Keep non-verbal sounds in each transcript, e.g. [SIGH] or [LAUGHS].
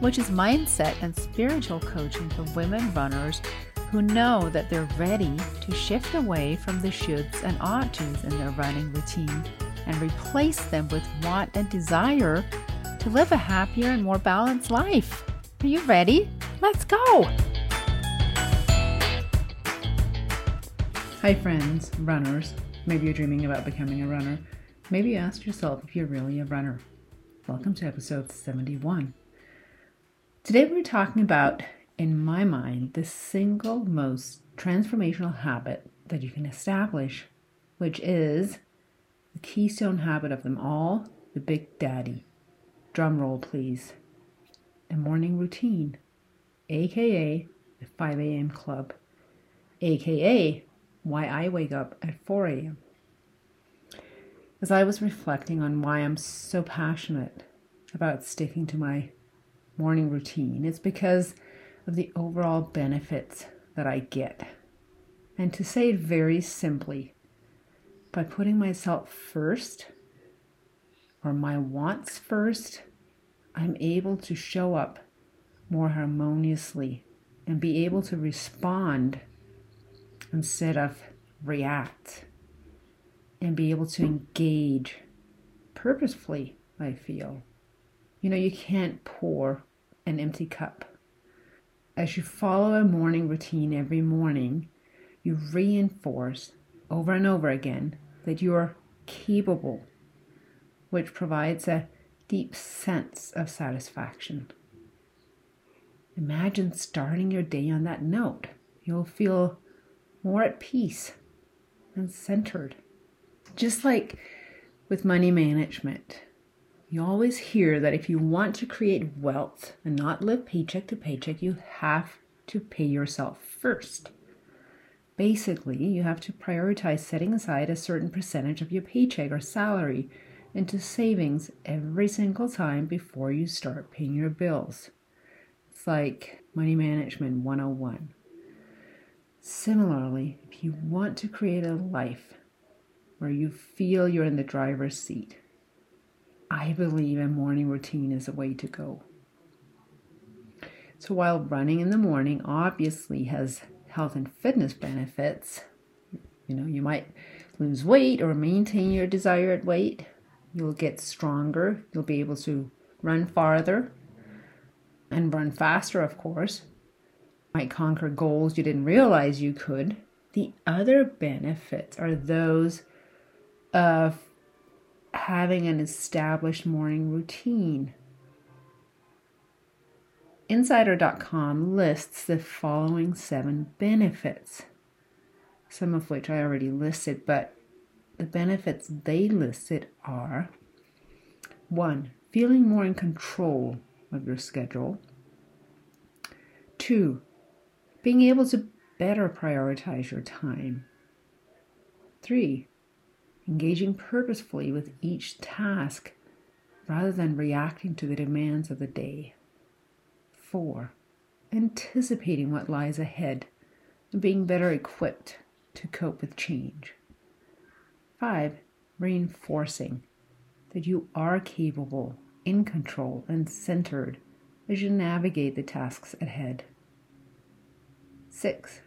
which is mindset and spiritual coaching for women runners who know that they're ready to shift away from the shoulds and ought tos in their running routine and replace them with want and desire to live a happier and more balanced life. Are you ready? Let's go! Hi, friends, runners. Maybe you're dreaming about becoming a runner. Maybe ask yourself if you're really a runner. Welcome to episode 71. Today we're talking about, in my mind, the single most transformational habit that you can establish, which is the keystone habit of them all, the Big Daddy. Drum roll, please. The morning routine, aka the 5 a.m. club, aka why I wake up at 4 a.m. As I was reflecting on why I'm so passionate about sticking to my morning routine, it's because of the overall benefits that I get. And to say it very simply, by putting myself first or my wants first, I'm able to show up more harmoniously and be able to respond instead of react and be able to engage purposefully, I feel. You know, you can't pour an empty cup. As you follow a morning routine every morning, you reinforce over and over again that you are capable, which provides a deep sense of satisfaction. Imagine starting your day on that note. You'll feel more at peace and centered. Just like with money management, you always hear that if you want to create wealth and not live paycheck to paycheck, you have to pay yourself first. Basically, you have to prioritize setting aside a certain percentage of your paycheck or salary into savings every single time before you start paying your bills. It's like money management 101. Similarly, if you want to create a life where you feel you're in the driver's seat, I believe a morning routine is a way to go. So while running in the morning obviously has health and fitness benefits, you know, you might lose weight or maintain your desired weight. You'll get stronger. You'll be able to run farther and run faster, of course you might conquer goals you didn't realize you could. The other benefits are those of having an established morning routine. Insider.com lists the following seven benefits, some of which I already listed, but the benefits they listed are one, feeling more in control of your schedule, two, being able to better prioritize your time. Three, engaging purposefully with each task rather than reacting to the demands of the day. Four, anticipating what lies ahead and being better equipped to cope with change. Five, reinforcing that you are capable, in control, and centered as you navigate the tasks ahead. Six,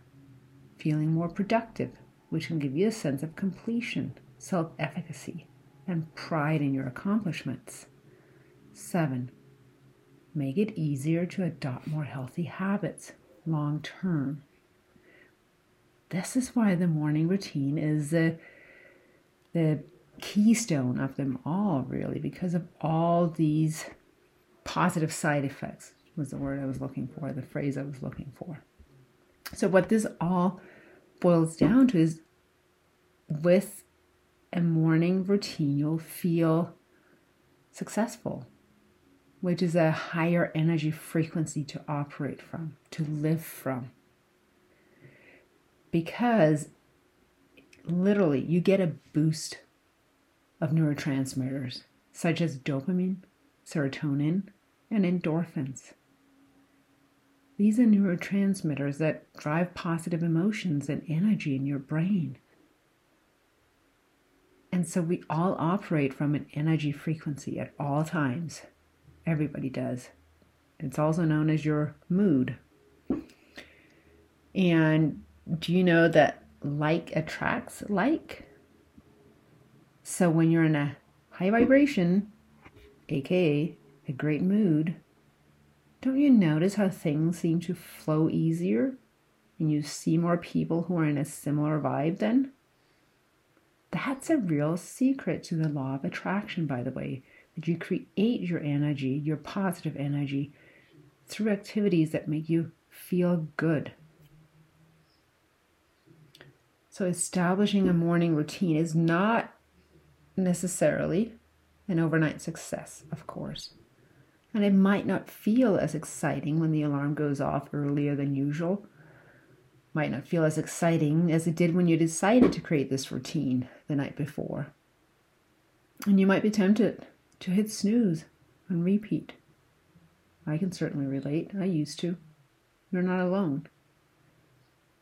feeling more productive, which can give you a sense of completion, self efficacy, and pride in your accomplishments. Seven, make it easier to adopt more healthy habits long term. This is why the morning routine is the, the keystone of them all, really, because of all these positive side effects, was the word I was looking for, the phrase I was looking for. So, what this all boils down to is with a morning routine, you'll feel successful. which is a higher energy frequency to operate from, to live from. Because literally, you get a boost of neurotransmitters such as dopamine, serotonin, and endorphins. These are neurotransmitters that drive positive emotions and energy in your brain. And so we all operate from an energy frequency at all times. Everybody does. It's also known as your mood. And do you know that like attracts like? So when you're in a high vibration, aka a great mood, don't you notice how things seem to flow easier and you see more people who are in a similar vibe then? That's a real secret to the law of attraction, by the way, that you create your energy, your positive energy, through activities that make you feel good. So, establishing a morning routine is not necessarily an overnight success, of course. And it might not feel as exciting when the alarm goes off earlier than usual. Might not feel as exciting as it did when you decided to create this routine the night before. And you might be tempted to hit snooze and repeat. I can certainly relate. I used to. You're not alone.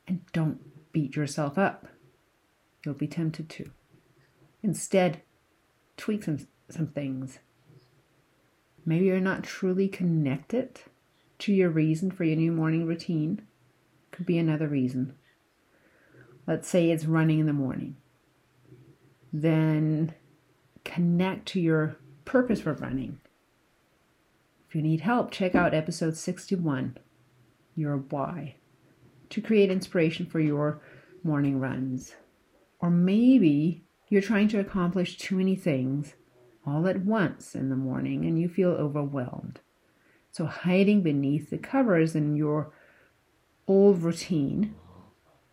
And don't beat yourself up. You'll be tempted to. Instead, tweak some, some things. Maybe you're not truly connected to your reason for your new morning routine. Could be another reason. Let's say it's running in the morning. Then connect to your purpose for running. If you need help, check out episode 61, Your Why, to create inspiration for your morning runs. Or maybe you're trying to accomplish too many things all at once in the morning and you feel overwhelmed. So, hiding beneath the covers in your old routine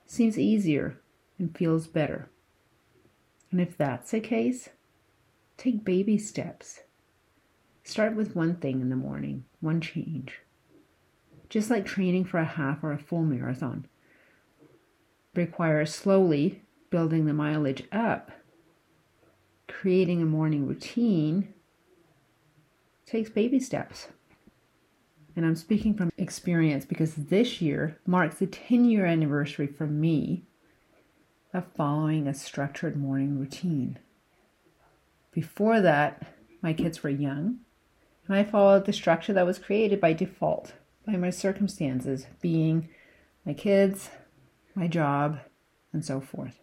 seems easier and feels better. And if that's the case, take baby steps. Start with one thing in the morning, one change. Just like training for a half or a full marathon requires slowly building the mileage up creating a morning routine takes baby steps. And I'm speaking from experience because this year marks the 10 year anniversary for me of following a structured morning routine. Before that, my kids were young, and I followed the structure that was created by default by my circumstances, being my kids, my job, and so forth.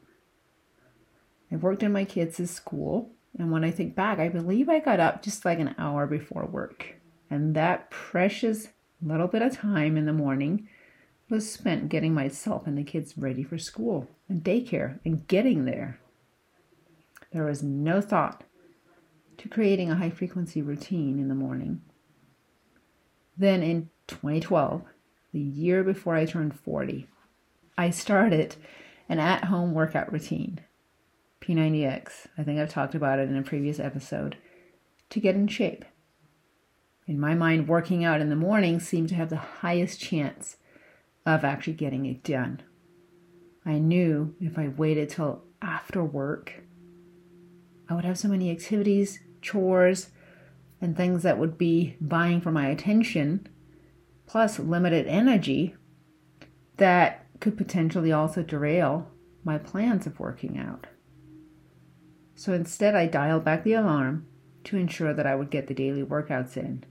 I worked in my kids' school, and when I think back, I believe I got up just like an hour before work. And that precious little bit of time in the morning was spent getting myself and the kids ready for school and daycare and getting there. There was no thought to creating a high frequency routine in the morning. Then in 2012, the year before I turned 40, I started an at home workout routine P90X. I think I've talked about it in a previous episode. To get in shape. In my mind, working out in the morning seemed to have the highest chance of actually getting it done. I knew if I waited till after work, I would have so many activities, chores, and things that would be vying for my attention, plus limited energy, that could potentially also derail my plans of working out. So instead, I dialed back the alarm to ensure that I would get the daily workouts in.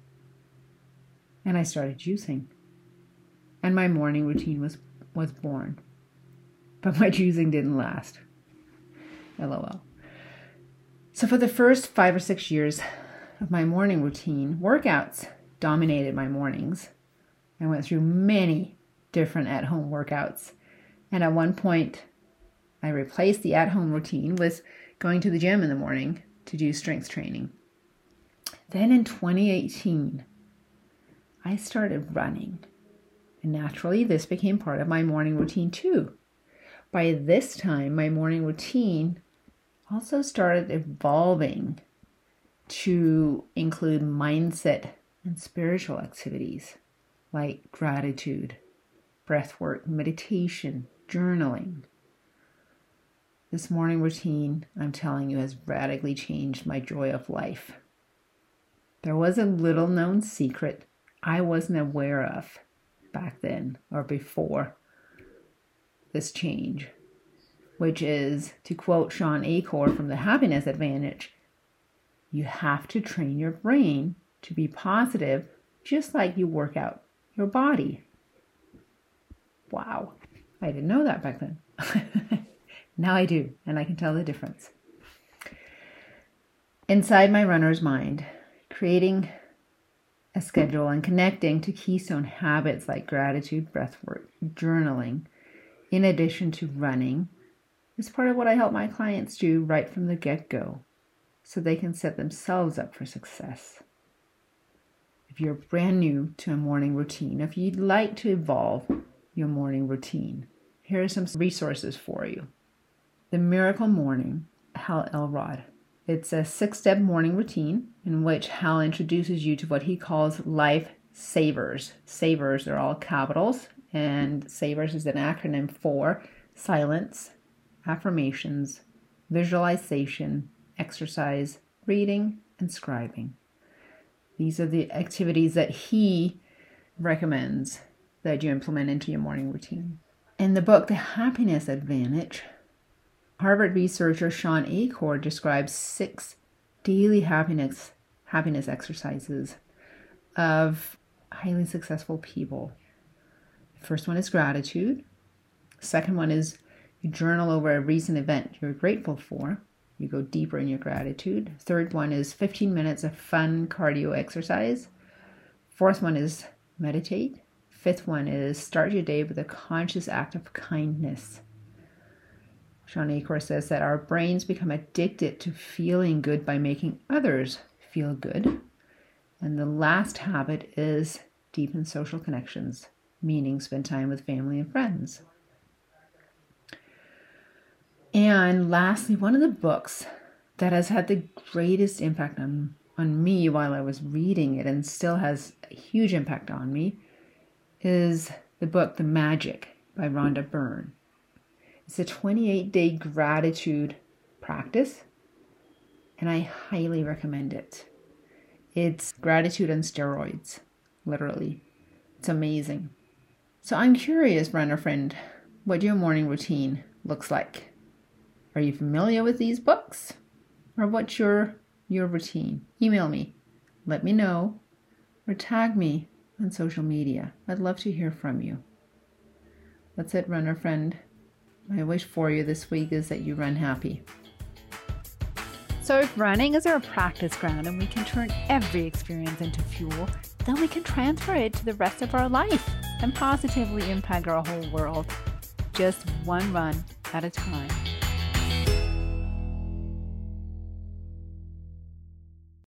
And I started juicing. And my morning routine was, was born. But my [LAUGHS] juicing didn't last. LOL. So, for the first five or six years of my morning routine, workouts dominated my mornings. I went through many different at home workouts. And at one point, I replaced the at home routine with going to the gym in the morning to do strength training. Then in 2018, I started running. And naturally, this became part of my morning routine too. By this time, my morning routine also started evolving to include mindset and spiritual activities like gratitude, breathwork, meditation, journaling. This morning routine, I'm telling you, has radically changed my joy of life. There was a little known secret I wasn't aware of back then or before this change, which is to quote Shawn Achor from The Happiness Advantage you have to train your brain to be positive just like you work out your body. Wow, I didn't know that back then. [LAUGHS] now I do, and I can tell the difference. Inside my runner's mind, creating a schedule and connecting to keystone habits like gratitude, breathwork, journaling, in addition to running, is part of what I help my clients do right from the get go so they can set themselves up for success. If you're brand new to a morning routine, if you'd like to evolve your morning routine, here are some resources for you. The Miracle Morning, Hal Elrod. It's a six step morning routine in which Hal introduces you to what he calls life savers. Savers are all capitals, and savers is an acronym for silence, affirmations, visualization, exercise, reading, and scribing. These are the activities that he recommends that you implement into your morning routine. In the book, The Happiness Advantage, Harvard researcher Shawn Achor describes six daily happiness happiness exercises of highly successful people. First one is gratitude. Second one is you journal over a recent event you're grateful for. You go deeper in your gratitude. Third one is 15 minutes of fun cardio exercise. Fourth one is meditate. Fifth one is start your day with a conscious act of kindness. Shawn Achor says that our brains become addicted to feeling good by making others feel good. And the last habit is deepen social connections, meaning spend time with family and friends. And lastly, one of the books that has had the greatest impact on, on me while I was reading it and still has a huge impact on me is the book The Magic by Rhonda Byrne. It's a 28 day gratitude practice, and I highly recommend it. It's gratitude on steroids, literally. It's amazing. So I'm curious, runner friend, what your morning routine looks like. Are you familiar with these books? Or what's your your routine? Email me. Let me know or tag me on social media. I'd love to hear from you. That's it, runner friend. My wish for you this week is that you run happy. So, if running is our practice ground and we can turn every experience into fuel, then we can transfer it to the rest of our life and positively impact our whole world. Just one run at a time.